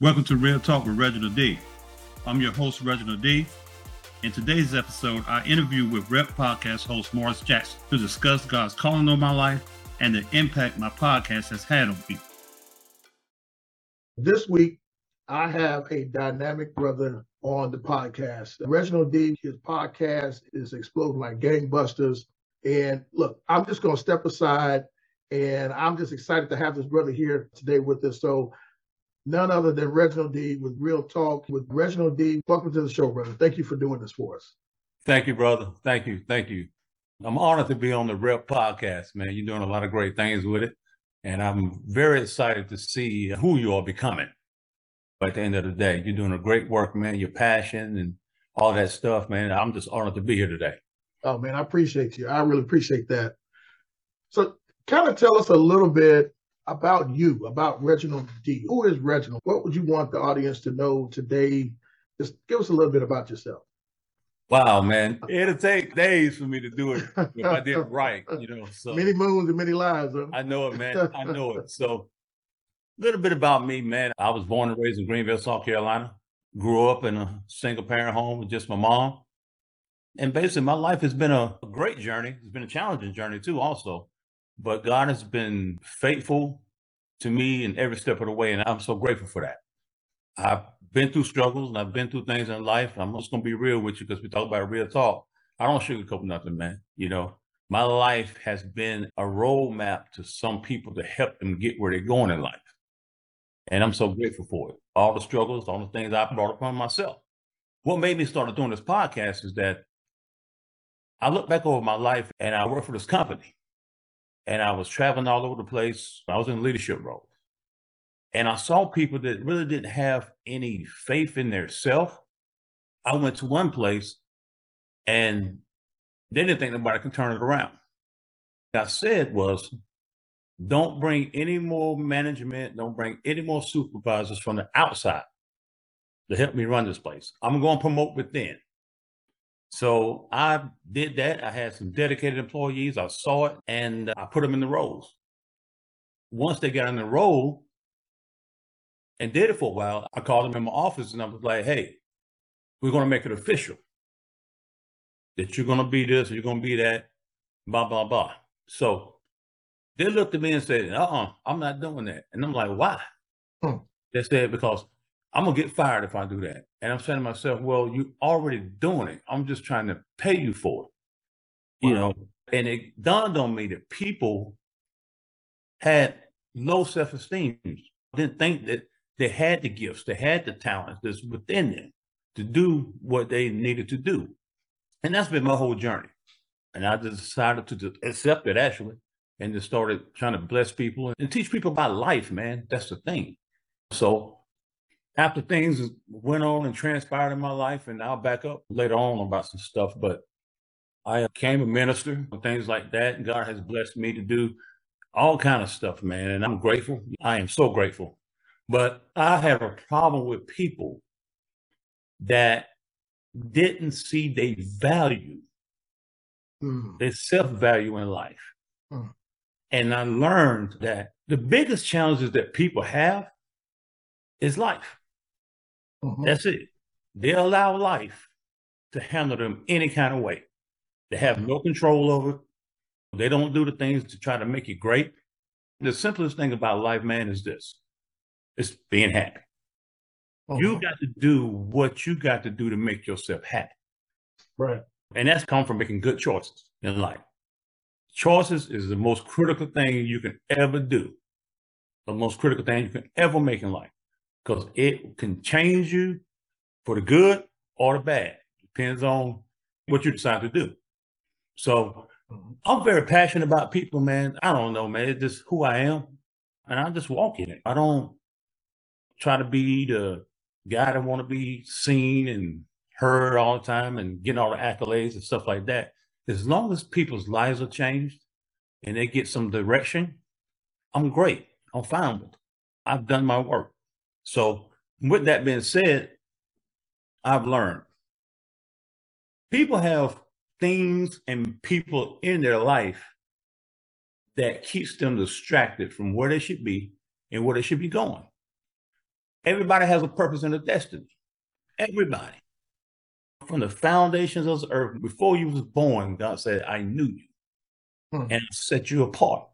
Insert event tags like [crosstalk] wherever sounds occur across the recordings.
Welcome to Real Talk with Reginald D. I'm your host, Reginald D. In today's episode, I interview with Rep Podcast host Morris Jackson to discuss God's calling on my life and the impact my podcast has had on people. This week, I have a dynamic brother on the podcast. Reginald D, his podcast is exploding like gangbusters. And look, I'm just going to step aside and I'm just excited to have this brother here today with us. So, none other than Reginald D with Real Talk with Reginald D. Welcome to the show, brother. Thank you for doing this for us. Thank you, brother. Thank you. Thank you. I'm honored to be on the Rep podcast, man. You're doing a lot of great things with it. And I'm very excited to see who you are becoming. But at the end of the day, you're doing a great work, man. Your passion and all that stuff, man. I'm just honored to be here today. Oh, man, I appreciate you. I really appreciate that. So, kind of tell us a little bit about you, about Reginald D. Who is Reginald? What would you want the audience to know today? Just give us a little bit about yourself. Wow, man. It'll take days for me to do it if I did it [laughs] right, you know. So many moons and many lives. Huh? I know it, man. I [laughs] know it. So a little bit about me, man. I was born and raised in Greenville, South Carolina. Grew up in a single parent home with just my mom. And basically my life has been a, a great journey. It's been a challenging journey too, also. But God has been faithful to me in every step of the way, and I'm so grateful for that. I've been through struggles and I've been through things in life. I'm just gonna be real with you because we talk about real talk. I don't sugarcoat nothing, man. You know, my life has been a roadmap to some people to help them get where they're going in life. And I'm so grateful for it. All the struggles, all the things I brought upon myself. What made me start doing this podcast is that I look back over my life and I work for this company and I was traveling all over the place. I was in leadership roles. And I saw people that really didn't have any faith in their self. I went to one place and they didn't think nobody could turn it around. What I said was, don't bring any more management, don't bring any more supervisors from the outside to help me run this place. I'm going to promote within. So I did that. I had some dedicated employees. I saw it and I put them in the roles. Once they got in the role and did it for a while, I called them in my office and I was like, hey, we're going to make it official that you're going to be this, or you're going to be that, blah, blah, blah. So they looked at me and said, uh uh-uh, uh, i am not doing that. And I'm like, why? Hmm. They said, because I'm gonna get fired if I do that. And I'm saying to myself, well, you already doing it. I'm just trying to pay you for it. Wow. You know, and it dawned on me that people had low self-esteem, didn't think that they had the gifts, they had the talents that's within them to do what they needed to do. And that's been my whole journey. And I just decided to accept it actually and just started trying to bless people and teach people about life, man. That's the thing. So after things went on and transpired in my life, and I'll back up later on about some stuff, but I became a minister and things like that. And God has blessed me to do all kind of stuff, man. And I'm grateful. I am so grateful. But I have a problem with people that didn't see their value, mm. their self value in life. Mm. And I learned that the biggest challenges that people have is life. Mm-hmm. That's it. They allow life to handle them any kind of way. They have no control over it. They don't do the things to try to make it great. The simplest thing about life, man, is this it's being happy. Mm-hmm. You got to do what you got to do to make yourself happy. Right. And that's come from making good choices in life. Choices is the most critical thing you can ever do. The most critical thing you can ever make in life because it can change you for the good or the bad. Depends on what you decide to do. So mm-hmm. I'm very passionate about people, man. I don't know, man. It's just who I am. And I just walk in it. I don't try to be the guy that want to be seen and heard all the time and getting all the accolades and stuff like that. As long as people's lives are changed and they get some direction, I'm great. I'm fine with it. I've done my work. So, with that being said, I've learned people have things and people in their life that keeps them distracted from where they should be and where they should be going. Everybody has a purpose and a destiny. Everybody. From the foundations of the earth, before you was born, God said, I knew you hmm. and set you apart.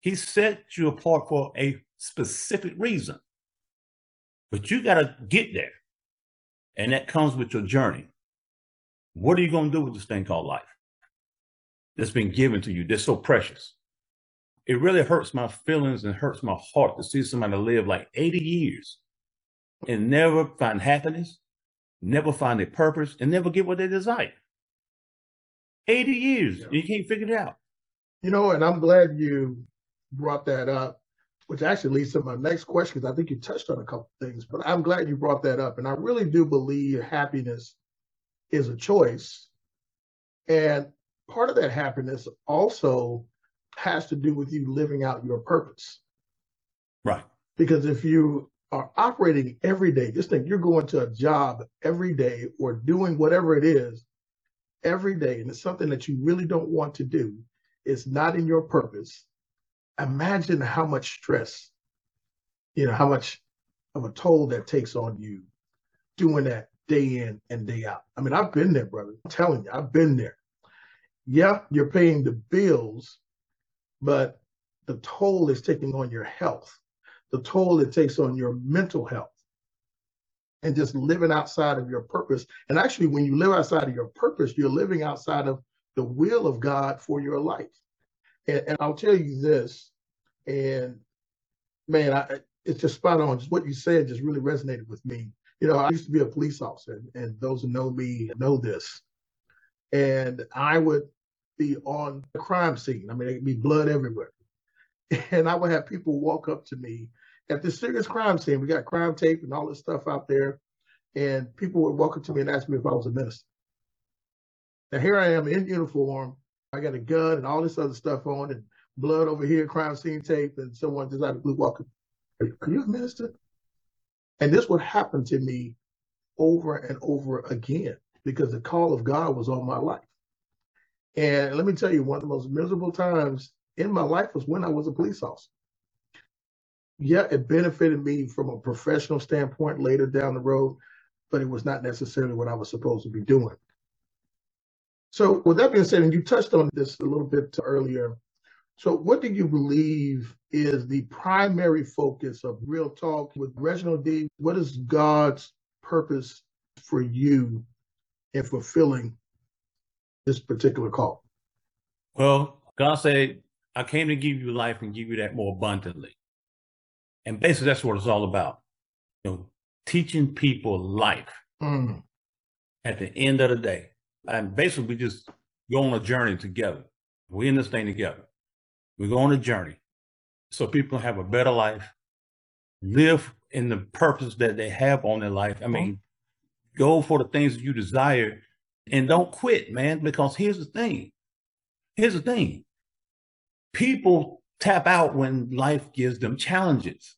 He set you apart for a specific reason. But you got to get there. And that comes with your journey. What are you going to do with this thing called life? That's been given to you. That's so precious. It really hurts my feelings and hurts my heart to see somebody live like 80 years and never find happiness, never find a purpose, and never get what they desire. 80 years. Yeah. You can't figure it out. You know, and I'm glad you brought that up, which actually leads to my next question because I think you touched on a couple things, but I'm glad you brought that up. And I really do believe happiness is a choice. And part of that happiness also has to do with you living out your purpose. Right. Because if you are operating every day, just think you're going to a job every day or doing whatever it is every day, and it's something that you really don't want to do, it's not in your purpose, imagine how much stress, you know, how much of a toll that takes on you doing that day in and day out. I mean, I've been there, brother. I'm telling you, I've been there. Yeah, you're paying the bills, but the toll is taking on your health, the toll it takes on your mental health, and just living outside of your purpose. And actually, when you live outside of your purpose, you're living outside of the will of God for your life. And, and I'll tell you this, and man, I, it's just spot on. Just what you said just really resonated with me. You know, I used to be a police officer, and those who know me know this. And I would be on the crime scene. I mean, there'd be blood everywhere. [laughs] And I would have people walk up to me at this serious crime scene. We got crime tape and all this stuff out there. And people would walk up to me and ask me if I was a minister. Now here I am in uniform I got a gun and all this other stuff on and blood over here, crime scene tape, and someone just out of blue walking. Are, you a minister? And this would happen to me over and over again because the call of God was on my life. And let me tell you, one of the most miserable times in my life was when I was a police officer. Yeah, it benefited me from a professional standpoint later down the road, but it was not necessarily what I was supposed to be doing. So, with that being said, and you touched on this a little bit earlier. So, what do you believe is the primary focus of Real Talk with Reginald D? What is God's purpose for you in fulfilling this particular call? Well, God said, I came to give you life and give you that more abundantly. And basically, that's what it's all about. You know, teaching people life. Mm. At the end of the day, and basically, we just go on a journey together. We in this thing together. We go on a journey so people can have a better life, live in the purpose that they have on their life. I mean, go for the things that you desire and don't quit, man, because here's the thing. Here's the thing. People tap out when life gives them challenges.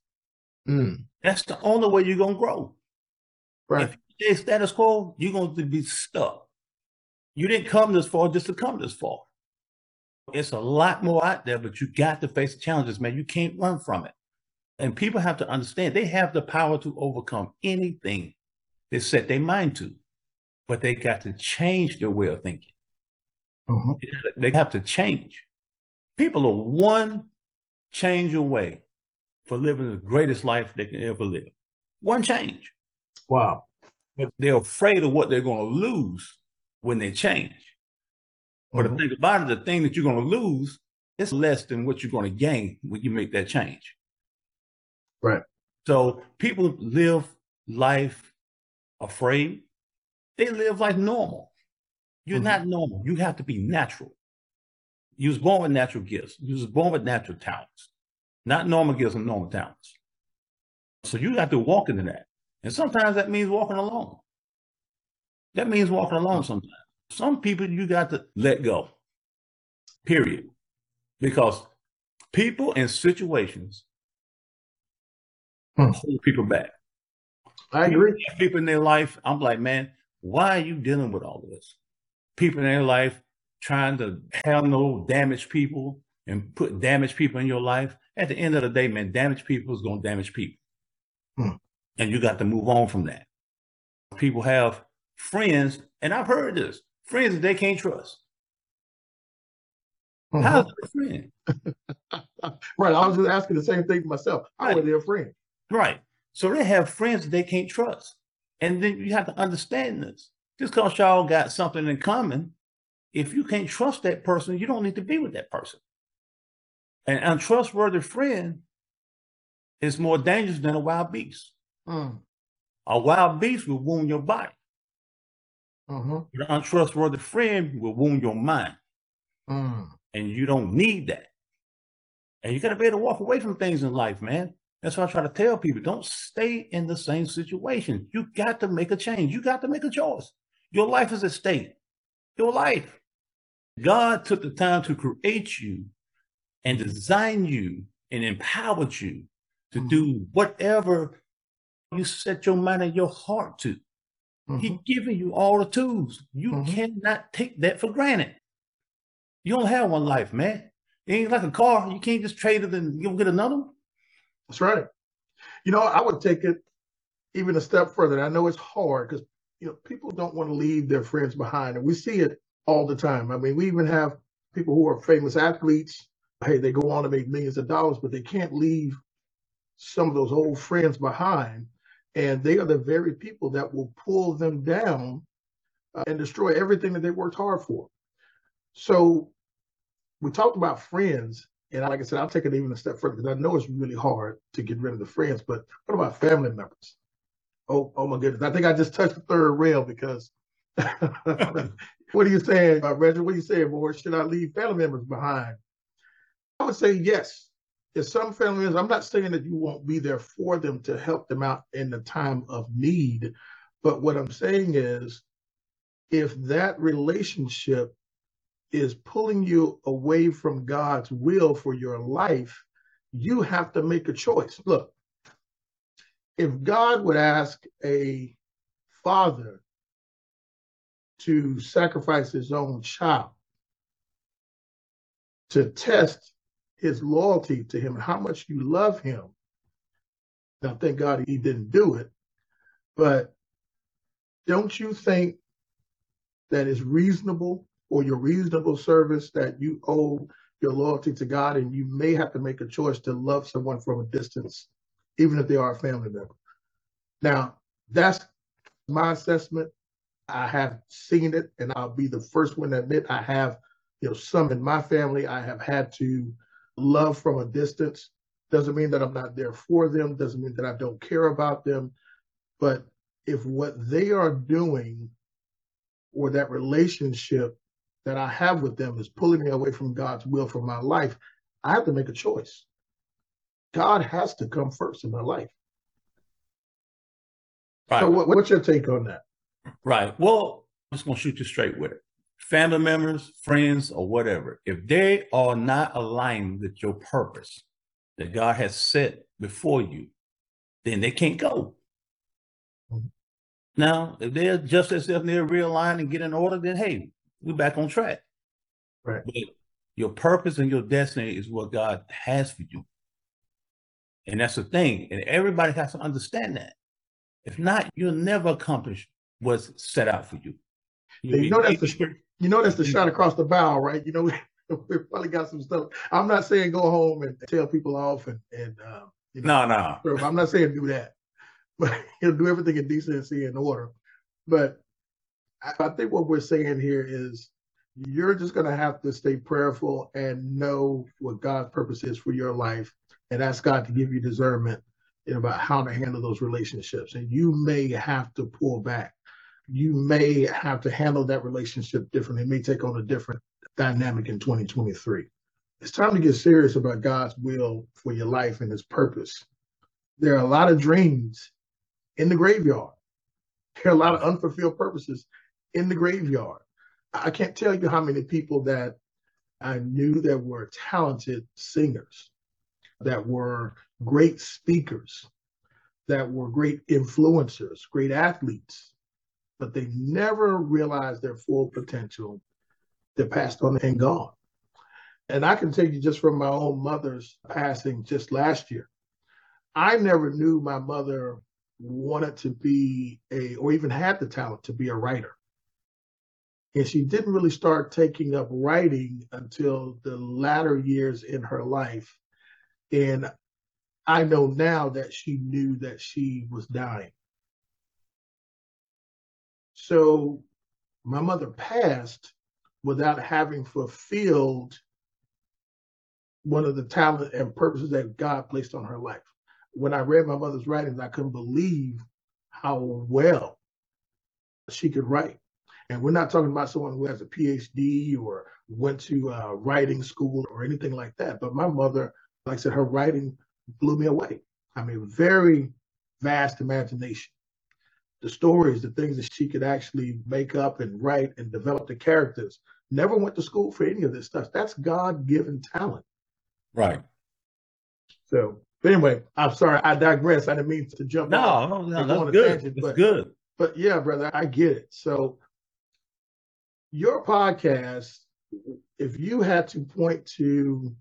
Mm. That's the only way you're going to grow. Right. If you stay status quo, you're going to be stuck. You didn't come this far just to come this far. It's a lot more out there, but you got to face the challenges, man. You can't run from it. And people have to understand they have the power to overcome anything they set their mind to, but they got to change their way of thinking. Mm-hmm. They have to change. People are one change away for living the greatest life they can ever live. One change. Wow. But they're afraid of what they're going to lose when they change. But mm-hmm. the thing about it, the thing that you're going to lose is less than what you're going to gain when you make that change. Right. So people live life afraid. They live life normal. You're mm-hmm. not normal. You have to be natural. You was born with natural gifts. You was born with natural talents, not normal gifts and normal talents. So you have to walk into that. And sometimes that means walking alone. That means walking alone sometimes. Some people you got to let go, period. Because people and situations hmm. hold people back. I agree. People in their life, I'm like, man, why are you dealing with all this? People in their life trying to handle damaged people and put damaged people in your life. At the end of the day, man, damaged people is going to damage people. Hmm. And you got to move on from that. People have friends, and I've heard this friends that they can't trust. Mm-hmm. How's a friend? [laughs] right. I was just asking the same thing myself. How right. are they a friend? Right. So they have friends that they can't trust. And then you have to understand this. Just because y'all got something in common, if you can't trust that person, you don't need to be with that person. An untrustworthy friend is more dangerous than a wild beast. Mm. A wild beast will wound your body. Mm-hmm. An untrustworthy friend will wound your mind. Mm. And you don't need that. And you got to be able to walk away from things in life, man. That's why I try to tell people don't stay in the same situation. You got to make a change. You got to make a choice. Your life is at stake. Your life. God took the time to create you and design you and empowered you to mm-hmm. do whatever you set your mind and your heart to. Mm-hmm. He's giving you all the tools. You mm-hmm. cannot take that for granted. You don't have one life, man. It ain't like a car. You can't just trade it and you'll get another one. That's right. You know, I would take it even a step further. I know it's hard because you know people don't want to leave their friends behind, and we see it all the time. I mean, we even have people who are famous athletes. Hey, they go on to make millions of dollars, but they can't leave some of those old friends behind, and they are the very people that will pull them down uh, and destroy everything that they worked hard for. So we talked about friends, and like I said, I'll take it even a step further because I know it's really hard to get rid of the friends. But what about family members? Oh, oh my goodness! I think I just touched the third rail because. [laughs] what are you saying, uh, Reggie? What are you saying, boy? Should I leave family members behind? I would say yes. If some family members, I'm not saying that you won't be there for them to help them out in the time of need, but what I'm saying is, if that relationship is pulling you away from God's will for your life, you have to make a choice. Look, if God would ask a father to sacrifice his own child to test his loyalty to him and how much you love him, now thank God he didn't do it, but don't you think that is reasonable or your reasonable service that you owe your loyalty to God, and you may have to make a choice to love someone from a distance, even if they are a family member. Now, that's my assessment. I have seen it, and I'll be the first one to admit I have, you know, some in my family I have had to love from a distance. Doesn't mean that I'm not there for them. Doesn't mean that I don't care about them. But if what they are doing or that relationship that I have with them is pulling me away from God's will for my life, I have to make a choice. God has to come first in my life. Right. So, what, what's your take on that? Right. Well, I'm just going to shoot you straight with it. Family members, friends, or whatever, if they are not aligned with your purpose that God has set before you, then they can't go. Mm-hmm. Now, if they're just as if they're realigned and get in order, then hey, we're back on track. Right. But your purpose and your destiny is what God has for you. And that's the thing. And everybody has to understand that. If not, you'll never accomplish what's set out for you. You, you know that's the you know that's the shot across the bow, right? You know [laughs] we probably got some stuff. I'm not saying go home and tell people off and and uh, you know, no no. I'm not saying do that, [laughs] but he'll do everything in decency and order. But I think what we're saying here is you're just going to have to stay prayerful and know what God's purpose is for your life and ask God to give you discernment about how to handle those relationships. And you may have to pull back. You may have to handle that relationship differently. It may take on a different dynamic in 2023. It's time to get serious about God's will for your life and his purpose. There are a lot of dreams in the graveyard. There are a lot of unfulfilled purposes in the graveyard. I can't tell you how many people that I knew that were talented singers, that were great speakers, that were great influencers, great athletes, but they never realized their full potential. They passed on and gone. And I can tell you just from my own mother's passing just last year, I never knew my mother wanted to be a, or even had the talent to be a writer. And she didn't really start taking up writing until the latter years in her life. And I know now that she knew that she was dying. So my mother passed without having fulfilled one of the talent and purposes that God placed on her life. When I read my mother's writings, I couldn't believe how well she could write. And we're not talking about someone who has a PhD or went to writing school or anything like that. But my mother, like I said, her writing blew me away. I mean, very vast imagination. The stories, the things that she could actually make up and write and develop the characters. Never went to school for any of this stuff. That's God given talent. Right. So, but anyway, I'm sorry. I digress. I didn't mean to jump. No, no, no that's good. Tangent, but, good. But yeah, brother, I get it. So, your podcast, if you had to point to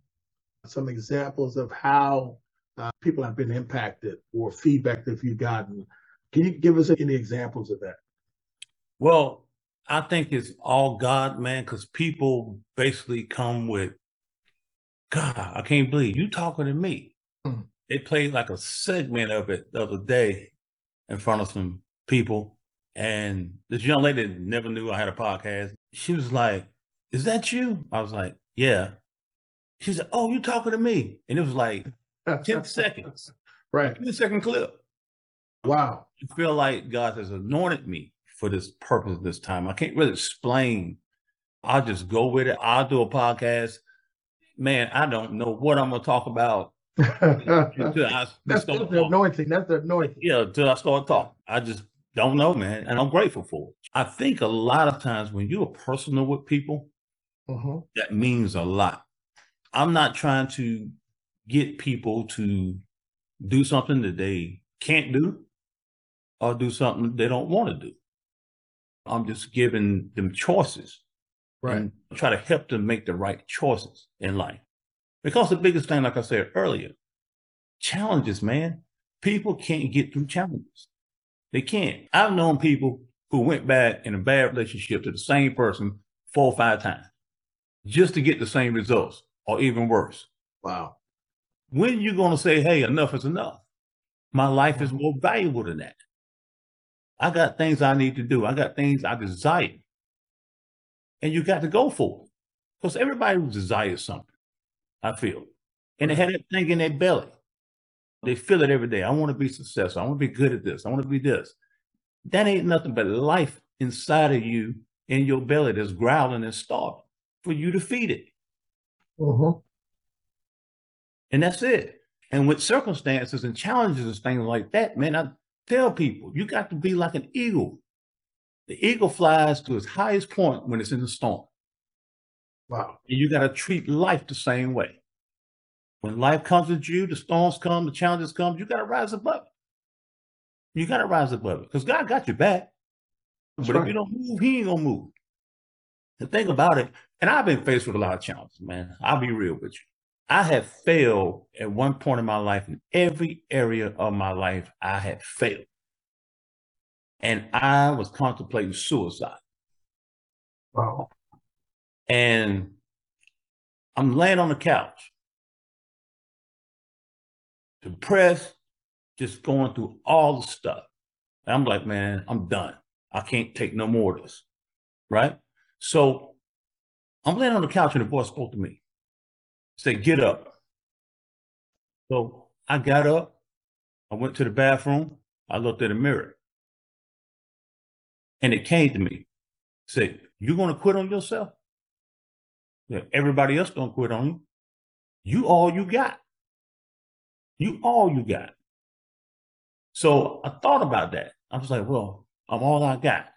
some examples of how uh, people have been impacted or feedback that you've gotten, can you give us any examples of that? Well, I think it's all God, man, because people basically come with God, I can't believe you talking to me. Mm. They played like a segment of it the other day in front of some people. And this young lady never knew I had a podcast. She was like, Is that you? I was like, Yeah. She said, Oh, you talking to me. And it was like [laughs] 10 seconds. Right. 10 second clip. Wow. I feel like God has anointed me for this purpose this time. I can't really explain. I'll just go with it. I'll do a podcast man, I don't know what I'm gonna talk about. [laughs] I, that's, the anointing. That's the anointing. Yeah, until I start talking. I just don't know, man. And I'm grateful for it. I think a lot of times when you're personal with people, mm-hmm. that means a lot. I'm not trying to get people to do something that they can't do or do something they don't want to do. I'm just giving them choices right. and try to help them make the right choices in life. Because the biggest thing, like I said earlier, challenges, man. People can't get through challenges. They can't. I've known people who went back in a bad relationship to the same person four or five times just to get the same results or even worse. Wow. When are you going to say, hey, enough is enough? My life is more valuable than that. I got things I need to do. I got things I desire and you got to go for it. Because everybody desires something, I feel. And they had that thing in their belly. They feel it every day. I want to be successful. I want to be good at this. I want to be this. That ain't nothing but life inside of you in your belly that's growling and starving for you to feed it. Uh-huh. And that's it. And with circumstances and challenges and things like that, man, I tell people you got to be like an eagle. The eagle flies to its highest point when it's in the storm. Wow. And you got to treat life the same way. When life comes at you, the storms come, the challenges come, you got to rise above it. You got to rise above it because God got your back. That's but right. if you don't move, He ain't going to move. And think about it, and I've been faced with a lot of challenges, man. I'll be real with you. I have failed at one point in my life, in every area of my life, I had failed and I was contemplating suicide. Wow. And I'm laying on the couch, depressed, just going through all the stuff. And I'm like, man, I'm done. I can't take no more of this. Right? So I'm laying on the couch and the voice spoke to me. Said, get up. So I got up. I went to the bathroom. I looked at the mirror. And it came to me, say, you're going to quit on yourself? Yeah, everybody else to quit on you. You all you got. You all you got. So I thought about that. I was like, well, I'm all I got.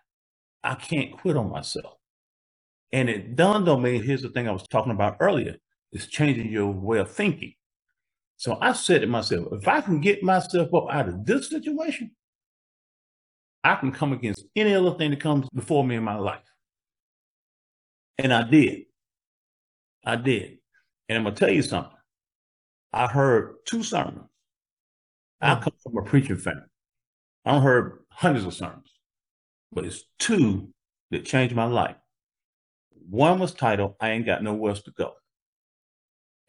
I can't quit on myself. And it dawned on me, here's the thing I was talking about earlier, is changing your way of thinking. So I said to myself, if I can get myself up out of this situation, I can come against any other thing that comes before me in my life. And I did. I did. And I'm going to tell you something. I heard two sermons. I hmm. come from a preaching family. I've heard hundreds of sermons, but it's two that changed my life. One was titled, I Ain't Got Nowhere Else to Go.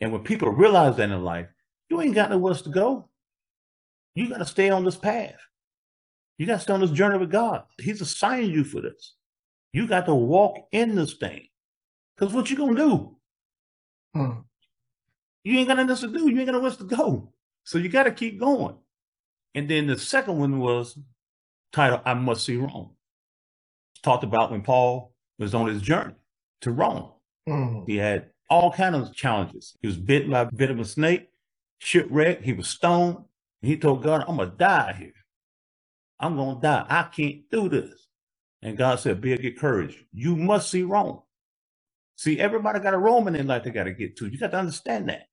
And when people realize that in life, you ain't got nowhere else to go. You got to stay on this path. You got to stay on this journey with God. He's assigned you for this. You got to walk in this thing. Because what you going to do? Hmm. You ain't got nothing else to do. You ain't got nowhere else to go. So you got to keep going. And then the second one was titled, I Must See Rome. Talked about when Paul was on his journey to Rome. Hmm. He had all kinds of challenges. He was bitten by bit of a snake, shipwrecked, he was stoned. He told God, I'm gonna die here. I'm gonna die. I can't do this. And God said, Bill, get courage. You must see Rome. See, everybody got a Rome in life they got to get to. You got to understand that.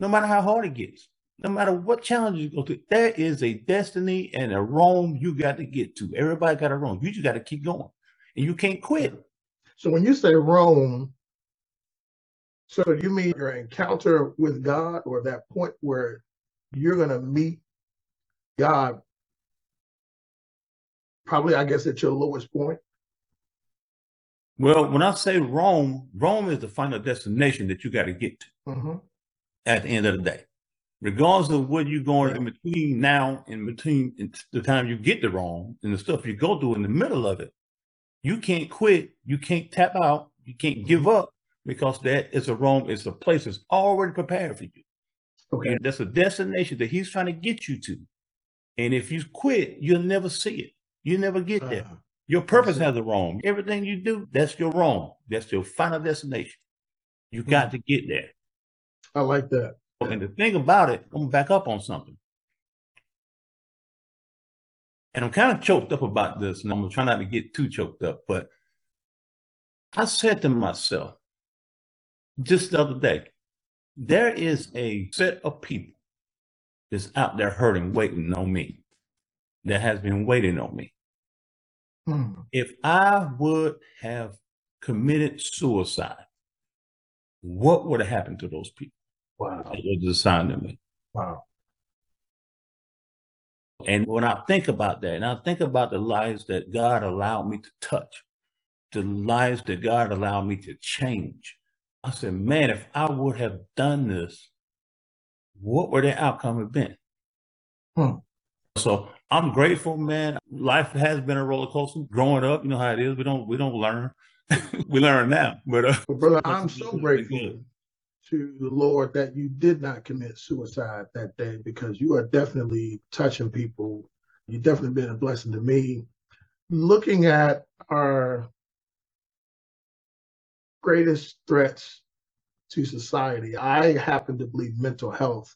No matter how hard it gets, no matter what challenges you go through, there is a destiny and a Rome you got to get to. Everybody got a Rome. You just got to keep going. And you can't quit. So when you say Rome, so you mean your encounter with God or that point where you're going to meet God probably, I guess, at your lowest point? Well, when I say Rome, Rome is the final destination that you got to get to hmm at the end of the day. Regardless of what you're going in between now and between the time you get to Rome and the stuff you go through in the middle of it, you can't quit. You can't tap out. You can't give up because that is a Rome. It's a place that's already prepared for you. Okay. And that's a destination that he's trying to get you to. And if you quit, you'll never see it. You never get there. Uh, Your purpose has a Rome. Everything you do, that's your Rome. That's your final destination. You got to get there. I like that. And the thing about it, I'm gonna back up on something. And I'm kind of choked up about this, and I'm gonna not to get too choked up, but I said to myself just the other day, there is a set of people that's out there hurting, waiting on me, that has been waiting on me. Hmm. If I would have committed suicide, what would have happened to those people Wow. that was assigned to me? Wow. And when I think about that, and I think about the lives that God allowed me to touch, the lives that God allowed me to change, I said, man, if I would have done this, what would the outcome have been? Hmm. So I'm grateful, man. Life has been a roller coaster. Growing up, you know how it is. We don't we don't learn. [laughs] we learn now. But uh, But brother, I'm so grateful to the Lord that you did not commit suicide that day because you are definitely touching people. You've definitely been a blessing to me. Looking at our greatest threats to society, I happen to believe mental health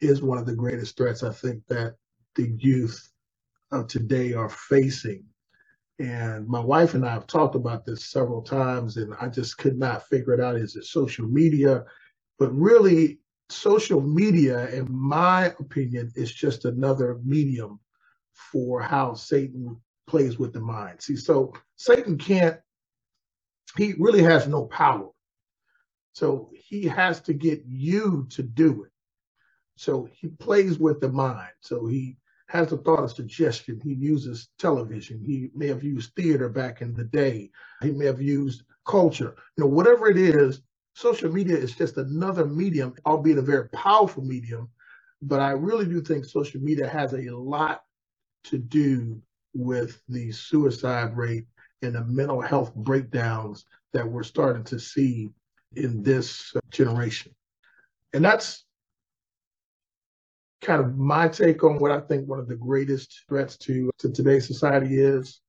is one of the greatest threats I think that the youth of today are facing. And my wife and I have talked about this several times, and I just could not figure it out. Is it social media? But really, social media, in my opinion, is just another medium for how Satan plays with the mind. See, so Satan can't, he really has no power. So he has to get you to do it. So he plays with the mind. So he has a thought of suggestion. He uses television. He may have used theater back in the day. He may have used culture. You know, whatever it is, social media is just another medium, albeit a very powerful medium. But I really do think social media has a lot to do with the suicide rate and the mental health breakdowns that we're starting to see in this uh, generation. And that's kind of my take on what I think one of the greatest threats to, to today's society is.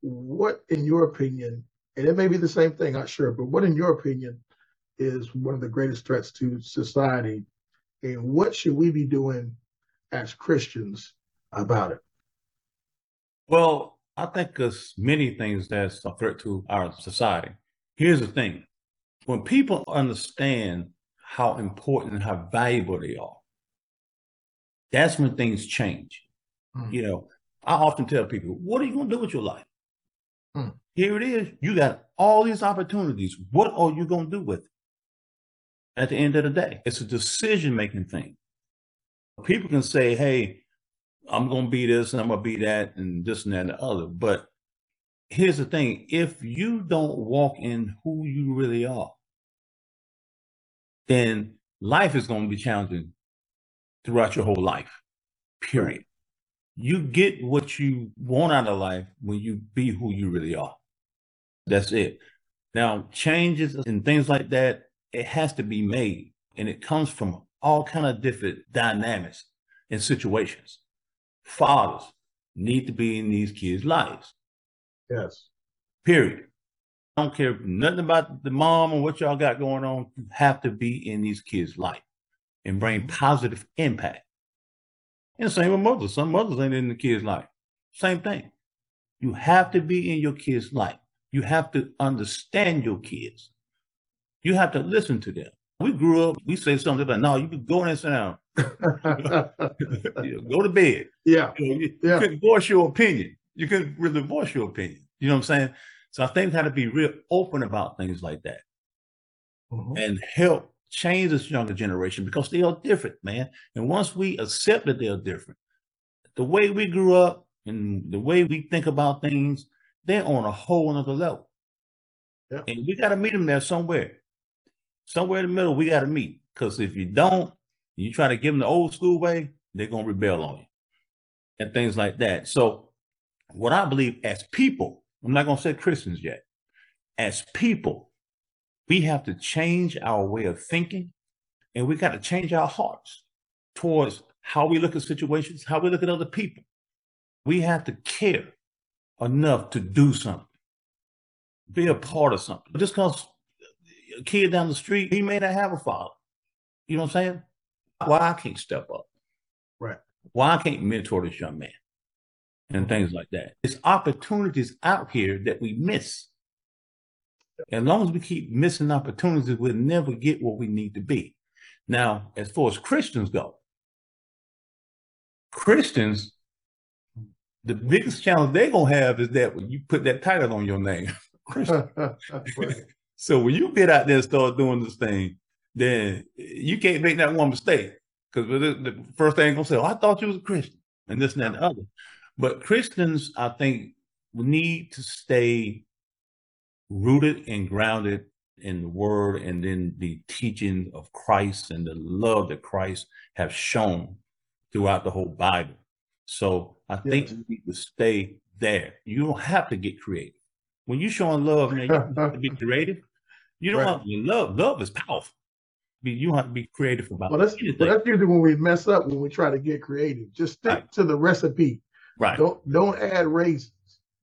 What, in your opinion, and it may be the same thing, I'm not sure, but what, in your opinion, is one of the greatest threats to society? And what should we be doing as Christians about it? Well, I think there's many things that's a threat to our society. Here's the thing. When people understand how important and how valuable they are, that's when things change. Mm. You know, I often tell people, what are you going to do with your life? Hmm. Here it is. You got all these opportunities. What are you going to do with it? At the end of the day, it's a decision making thing. People can say, hey, I'm gonna be this and I'm gonna be that and this and that and the other. But here's the thing: if you don't walk in who you really are, then life is gonna be challenging throughout your whole life. Period. You get what you want out of life when you be who you really are. That's it. Now, changes and things like that, it has to be made. And it comes from all kind of different dynamics and situations. Fathers need to be in these kids' lives. Yes. Period. I don't care nothing about the mom or what y'all got going on. You have to be in these kids' life and bring mm-hmm. positive impact. And same with mothers. Some mothers ain't in the kids' life. Same thing. You have to be in your kids' life. You have to understand your kids. You have to listen to them. We grew up, we say something like, no, you can go in and sit down. [laughs] go to bed. Yeah. You, know, you, Yeah. couldn't voice your opinion. You couldn't really voice your opinion. You know what I'm saying? So I think we have to be real open about things like that Mhm. and help change this younger generation because they are different, man. And once we accept that they are different, the way we grew up and the way we think about things, they're on a whole another level. Yeah. And we got to meet them there somewhere. Somewhere in the middle, we got to meet. Because if you don't, you try to give them the old school way, they're going to rebel on you and things like that. So, what I believe as people, I'm not going to say Christians yet, as people, we have to change our way of thinking and we got to change our hearts towards how we look at situations, how we look at other people. We have to care enough to do something, be a part of something. Just because a kid down the street, he may not have a father. You know what I'm saying? Uh-huh. Why I can't step up? Right. Why I can't mentor this young man? And things like that. There's opportunities out here that we miss. As long as we keep missing opportunities, we'll never get what we need to be. Now, as far as Christians go, Christians, the biggest challenge they're gonna have is that when you put that title on your name, [laughs] Christian. So when you get out there and start doing this thing, then you can't make that one mistake. Because the, first thing gonna say, oh, I thought you was a Christian, and this and that and the other. But Christians, I think, need to stay rooted and grounded in the word and then the teaching of Christ and the love that Christ have shown throughout the whole Bible. So I think Yes. we need to stay there. You don't have to get creative. When you're showing love, man, you have to be [laughs] creative. You don't Right. to love. Love is powerful. Be- You have to be creative about Well, that's, well, that's usually when we mess up when we try to get creative. Just stick Right. to the recipe. right, Don't don't add raisins.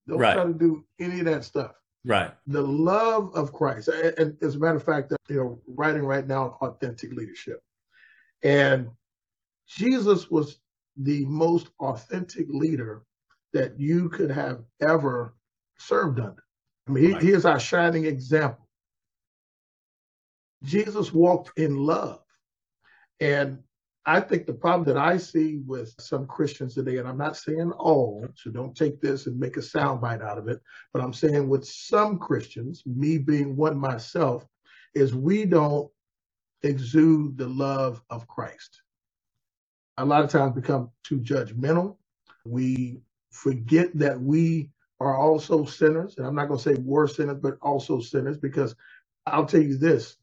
Don't Right. try to do any of that stuff. right, The love of Christ. And, and as a matter of fact, uh, you know, writing right now on authentic leadership. And Jesus was the most authentic leader that you could have ever served under. I mean, he, he is our shining example. Jesus walked in love. And I think the problem that I see with some Christians today, and I'm not saying all, so don't take this and make a soundbite out of it, but I'm saying with some Christians, me being one myself, is we don't exude the love of Christ. A lot of times become too judgmental. We forget that we are also sinners. And I'm not going to say we're sinners, but also sinners, because I'll tell you this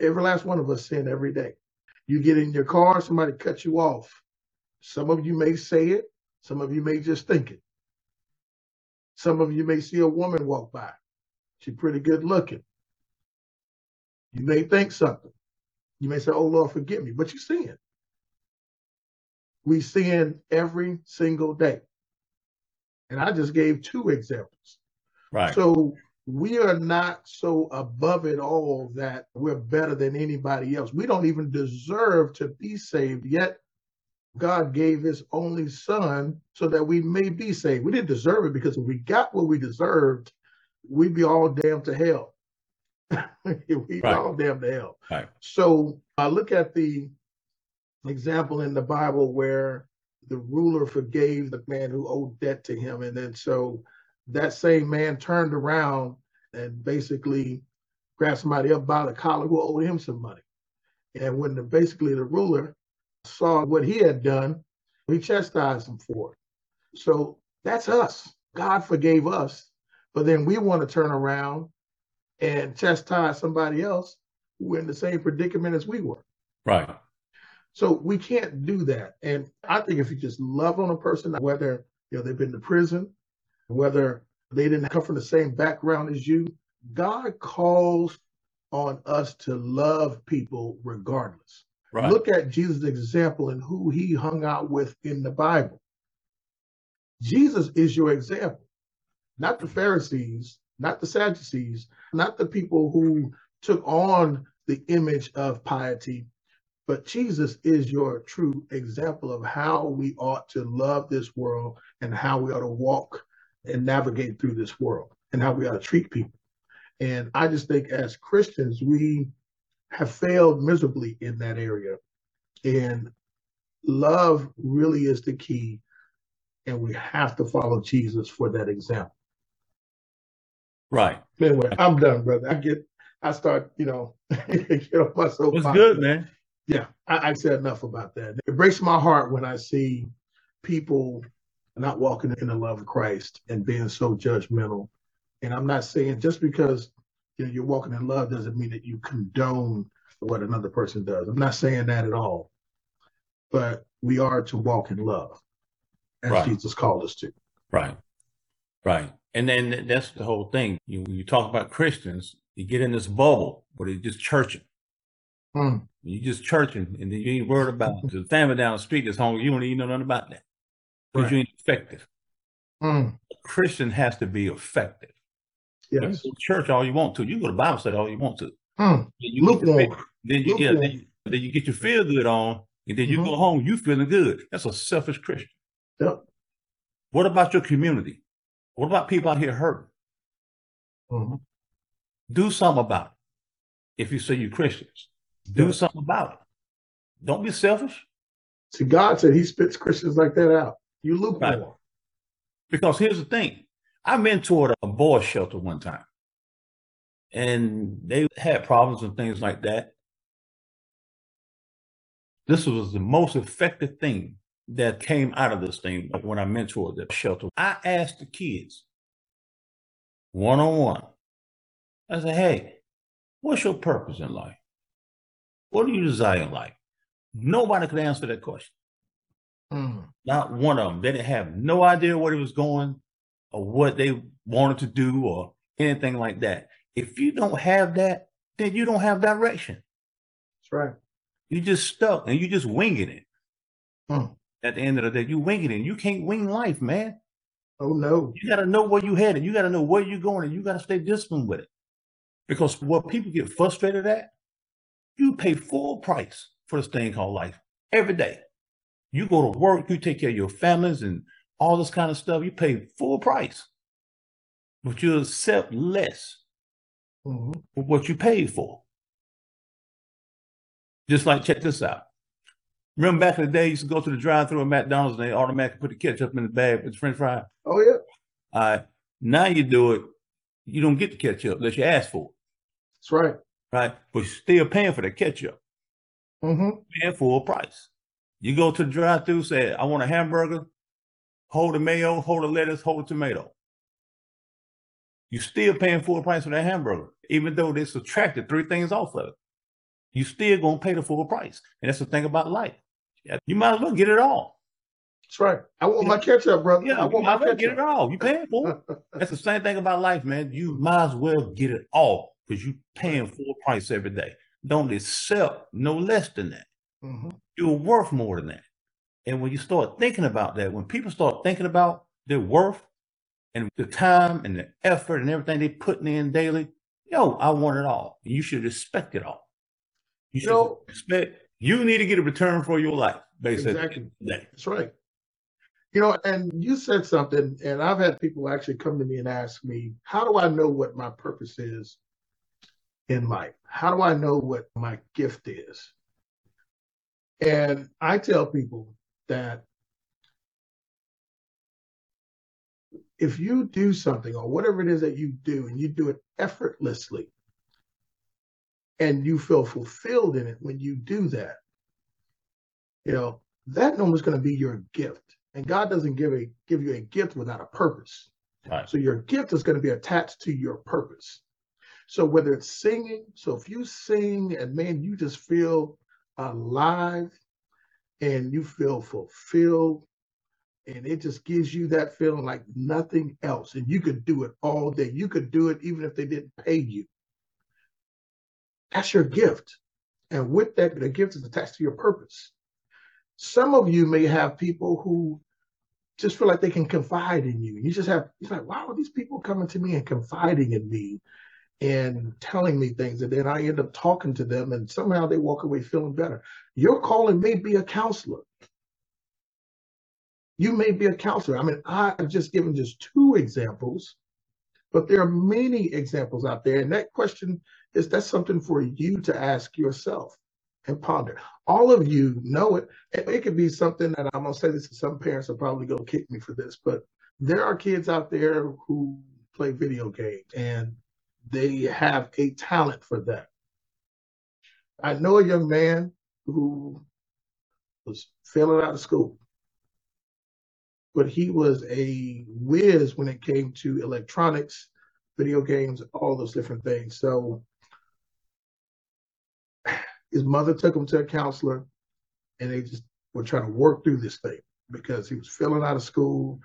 every last one of us sin every day. You get in your car, somebody cuts you off. Some of you may say it, some of you may just think it. Some of you may see a woman walk by. She's pretty good looking. You may think something. You may say, Oh Lord, forgive me, but you sin. We sin every single day. And I just gave two examples. right, So we are not so above it all that we're better than anybody else. We don't even deserve to be saved, yet God gave his only son so that we may be saved. We didn't deserve it because if we got what we deserved, we'd be all damned to hell. [laughs] we'd be Right. all damned to hell. Right. So I look at the example in the Bible where the ruler forgave the man who owed debt to him. And then so that same man turned around and basically grabbed somebody up by the collar who owed him some money. And when the, basically the ruler saw what he had done, he chastised him for it. So that's us. God forgave us, but then we want to turn around and chastise somebody else who in the same predicament as we were. Right. So we can't do that. And I think if you just love on a person, whether you know they've been to prison, whether they didn't come from the same background as you, God calls on us to love people regardless. Right. Look at Jesus' example and who he hung out with in the Bible. Jesus is your example, not the Pharisees, not the Sadducees, not the people who took on the image of piety, but Jesus is your true example of how we ought to love this world and how we ought to walk and navigate through this world and how we ought to treat people. And I just think as Christians, we have failed miserably in that area. And love really is the key. And we have to follow Jesus for that example. Right. Anyway, I'm done, brother. I get, I start, you know, [laughs] get off my soapbox. It's good, man. Yeah, I, I said enough about that. It breaks my heart when I see people not walking in the love of Christ and being so judgmental. And I'm not saying just because you know you're walking in love doesn't mean that you condone what another person does. I'm not saying that at all. But we are to walk in love as Right. Jesus called us to. Right. Right. And then that's the whole thing. You when you talk about Christians, you get in this bubble where they're just churching. Hmm. You just churching, and then you ain't worried about [laughs] the family down the street that's hungry. You don't even know nothing about that because Right. you ain't effective. Hmm. A Christian has to be effective. You Yes. go to church all you want to. You go to Bible study all you want to. Hmm. Then you, Lukewarm. then you, yeah, then, you- then you get your feel good on, and then you Mhm. go home. You feeling good. That's a selfish Christian. Yep. What about your community? What about people out here hurting? Mhm. Do something about it. If you say you're Christians, do something about it. Don't be selfish. See, God said He spits Christians like that out. You lukewarm. Right. Because here's the thing I mentored a boy shelter one time, and they had problems and things like that. This was the most effective thing that came out of this thing when I mentored the shelter. I asked the kids one on one, I said, Hey, what's your purpose in life? What do you desire in life? Nobody could answer that question. Hmm. Not one of them. They didn't have no idea where it was going or what they wanted to do or anything like that. If you don't have that, then you don't have direction. That's right. You just stuck and you just winging it. Hmm. At the end of the day, you winging it. You can't wing life, man. Oh no. You got to know where you headed. You got to know where you're going, and you got to stay disciplined with it. Because what people get frustrated at, you pay full price for this thing called life every day. You go to work, you take care of your families and all this kind of stuff. You pay full price, but you accept less hmm for what you paid for. Just like check this out. Remember back in the day, you used to go to the drive-through at McDonald's and they automatically put the ketchup in the bag with the French fry. Oh yeah. All right. Now you do it, you don't get the ketchup unless you ask for it, That's right. Right? But you're still paying for the ketchup, hmm paying full price. You go to the drive through, say, I want a hamburger, hold the mayo, hold the lettuce, hold the tomato. You're still paying full price for that hamburger, even though they subtracted three things off of it. You still gonna pay the full price. And that's the thing about life. You might as well get it all. That's right. I want my ketchup, brother. Yeah, I want might my well get it all. You paying for it. [laughs] That's the same thing about life, man. You might as well get it all because you paying full price every day. Don't accept no less than that. hmm You're worth more than that. And when you start thinking about that, when people start thinking about their worth and the time and the effort and everything they're putting in daily, yo, I want it all. You should respect it all. You should Yo. respect. You need to get a return for your life, basically. Exactly. At the end of the day. That's right. You know, and you said something, and I've had people actually come to me and ask me, how do I know what my purpose is in life? How do I know what my gift is? And I tell people that if you do something or whatever it is that you do and you do it effortlessly and you feel fulfilled in it when you do that, you know, that normally is going to be your gift. And God doesn't give a give you a gift without a purpose. Right. So your gift is going to be attached to your purpose. So whether it's singing, so if you sing and man, you just feel alive and you feel fulfilled and it just gives you that feeling like nothing else. And you could do it all day. You could do it even if they didn't pay you. That's your gift. And with that, the gift is attached to your purpose. Some of you may have people who just feel like they can confide in you. You just have, it's like, wow, these people coming to me and confiding in me and telling me things. And then I end up talking to them and somehow they walk away feeling better. Your calling may be a counselor. You may be a counselor. I mean, I've just given just two examples, but there are many examples out there. And that question is that's something for you to ask yourself and ponder. All of you know it. It could be something that I'm going to say this to some parents are probably going to kick me for this, but there are kids out there who play video games and they have a talent for that. I know a young man who was failing out of school, but he was a whiz when it came to electronics, video games, all those different things. So his mother took him to a counselor and they just were trying to work through this thing because he was failing out of school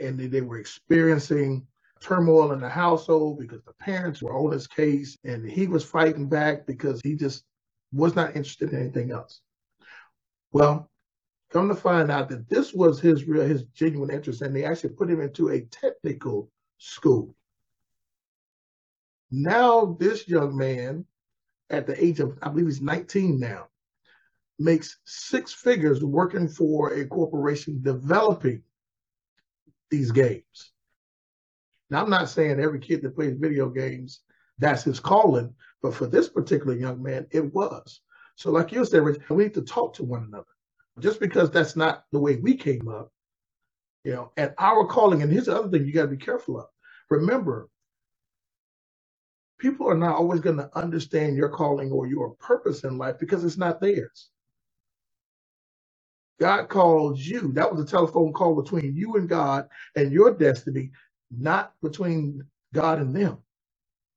and they, they were experiencing turmoil in the household because the parents were on his case and he was fighting back because he just was not interested in anything else. Well, come to find out that this was his real his genuine interest and they actually put him into a technical school. Now this young man at the age of I believe he's 19 now makes six figures working for a corporation developing these games. Now, I'm not saying every kid that plays video games, that's his calling, but for this particular young man, it was. So, like you said, Rich, we need to talk to one another. Just because that's not the way we came up, you know, and our calling, and here's the other thing you got to be careful of. Remember, people are not always going to understand your calling or your purpose in life because it's not theirs. God called you. That was a telephone call between you and God and your destiny not between God and them.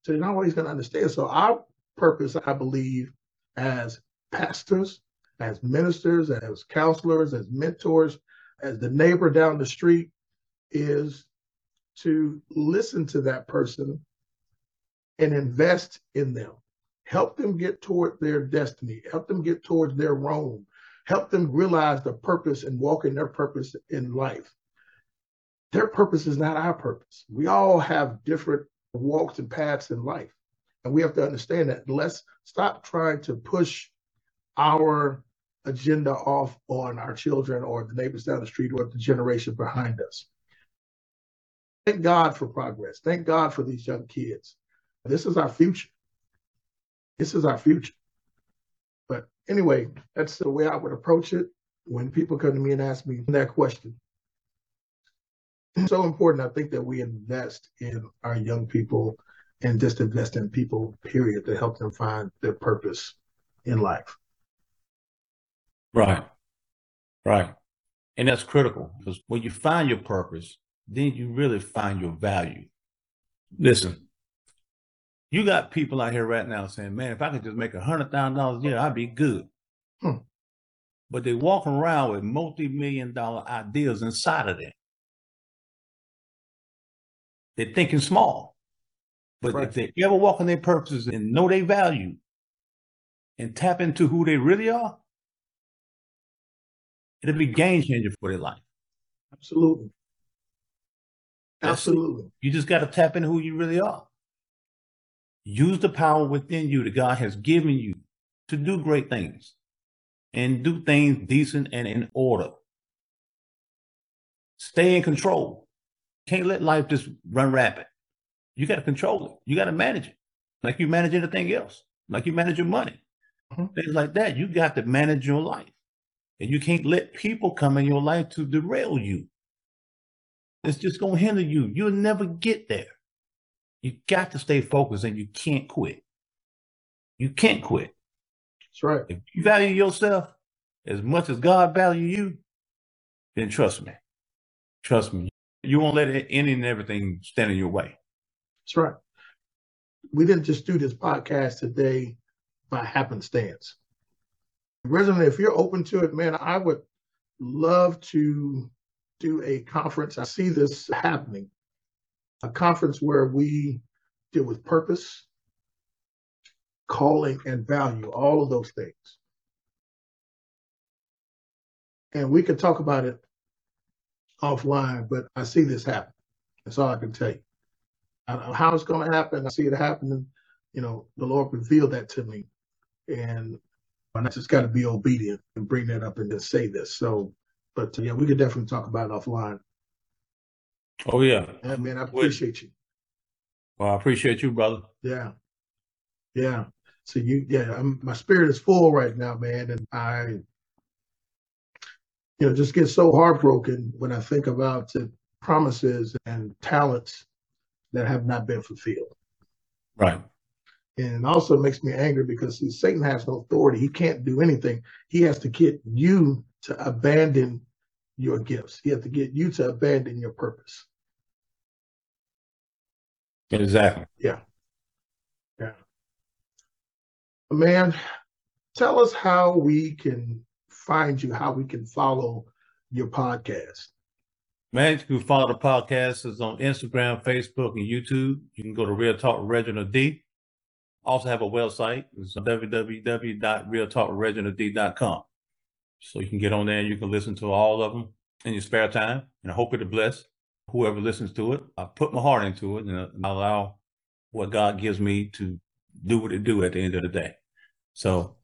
So they're not always going to understand. So our purpose, I believe, as pastors, as ministers, as counselors, as mentors, as the neighbor down the street, is to listen to that person and invest in them. Help them get toward their destiny. Help them get towards their Rome. Help them realize the purpose and walk in their purpose in life their purpose is not our purpose. We all have different walks and paths in life. And we have to understand that. Let's stop trying to push our agenda off on our children or the neighbors down the street or the generation behind us. Thank God for progress. Thank God for these young kids. This is our future. This is our future. But anyway, that's the way I would approach it when people come to me and ask me that question so important, I think, that we invest in our young people and just invest in people, period, to help them find their purpose in life. Right. Right. And that's critical because when you find your purpose, then you really find your value. Listen, you got people out here right now saying, man, if I could just make a hundred thousand dollars a year, I'd be good. Hmm. But they walk around with multi-million dollar ideas inside of them. They're thinking small. But right. if they ever walk in their purposes and know their value and tap into who they really are, it'll be game changer for their life. Absolutely. Absolutely. You just got to tap into who you really are. Use the power within you that God has given you to do great things and do things decent and in order. Stay in control. Can't let life just run rapid. You got to control it. You got to manage it like you manage anything else, like you manage your money, mm-hmm. things like that. You got to manage your life. And you can't let people come in your life to derail you. It's just going to hinder you. You'll never get there. You got to stay focused and you can't quit. You can't quit. That's right. If you value yourself, as much as God value you, then trust me. Trust me. You won't let any and everything stand in your way. That's right. We didn't just do this podcast today by happenstance. Originally, if you're open to it, man, I would love to do a conference. I see this happening a conference where we deal with purpose, calling, and value, all of those things. And we could talk about it offline, but I see this happen. That's all I can tell you. I don't know how it's going to happen. I see it happening. You know, the Lord revealed that to me. And I just got to be obedient and bring that up and just say this. So, but uh, yeah, we could definitely talk about it offline. Oh yeah. Yeah, man, I appreciate you. Well, I appreciate you, brother. Yeah. Yeah. So you, yeah, I'm, my spirit is full right now, man, and I, you know, just get so heartbroken when I think about the promises and talents that have not been fulfilled. Right. And it also makes me angry because see, Satan has no authority. He can't do anything. He has to get you to abandon your gifts. He has to get you to abandon your purpose. Exactly. Yeah. Yeah. Man, tell us how we can find you, how we can follow your podcast. Man, you can follow the podcast is on Instagram, Facebook, and YouTube. You can go to Real Talk Reginald D. Also have a website. It's www.realtalkreginald.com. So you can get on there and you can listen to all of them in your spare time. And I hope it'll bless whoever listens to it. I put my heart into it and I allow what God gives me to do what it do at the end of the day. So,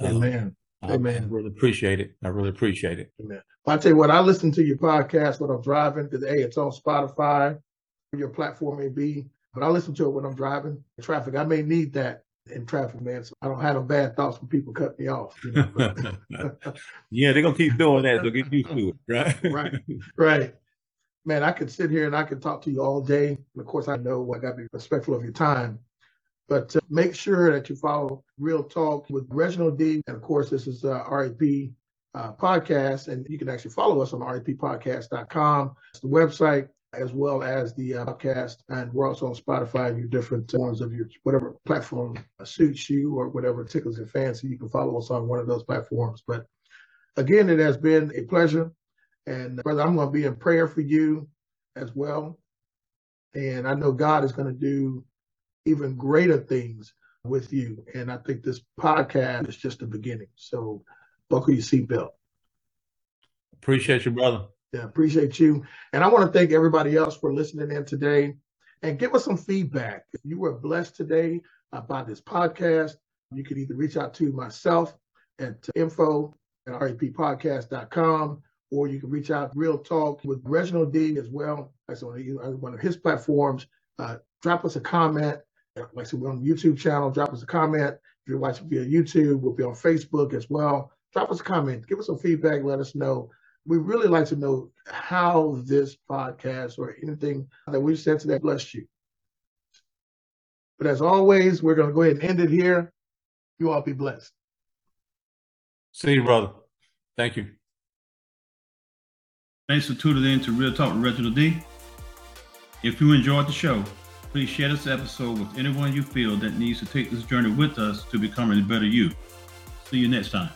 uh, Amen. I, Amen. I really appreciate it. I really appreciate it. Amen. Well, I tell you what, I listen to your podcast when I'm driving because hey, it's on Spotify, your platform may be, but I listen to it when I'm driving traffic. I may need that in traffic, man. So I don't have no bad thoughts when people cut me off. You know? [laughs] yeah, they're gonna keep doing that, so get used to it, right? [laughs] right, right man, I could sit here and I could talk to you all day. And of course, I know I got to be respectful of your time. But uh, make sure that you follow Real Talk with Reginald D. And of course, this is uh, REP uh, podcast. And you can actually follow us on reppodcast.com. It's the website as well as the uh, podcast. And we're also on Spotify, and your different ones of your whatever platform suits you or whatever tickles your fancy. You can follow us on one of those platforms. But again, it has been a pleasure. And brother, I'm going to be in prayer for you as well. And I know God is going to do even greater things with you. And I think this podcast is just the beginning. So buckle your seatbelt. Appreciate you, brother. Yeah, appreciate you. And I want to thank everybody else for listening in today and give us some feedback. If you were blessed today by this podcast, you can either reach out to myself at info at reppodcast.com or you can reach out Real Talk with Reginald D as well. That's on one of his platforms. Uh, drop us a comment. Like I said, we're on the YouTube channel. Drop us a comment. If you're watching via YouTube, we'll be on Facebook as well. Drop us a comment. Give us some feedback. Let us know. We really like to know how this podcast or anything that we've said today blessed you. But as always, we're going to go ahead and end it here. You all be blessed. See you, brother. Thank you. Thanks for tuning in to Real Talk with Reginald D. If you enjoyed the show, please share this episode with anyone you feel that needs to take this journey with us to becoming a better you. See you next time.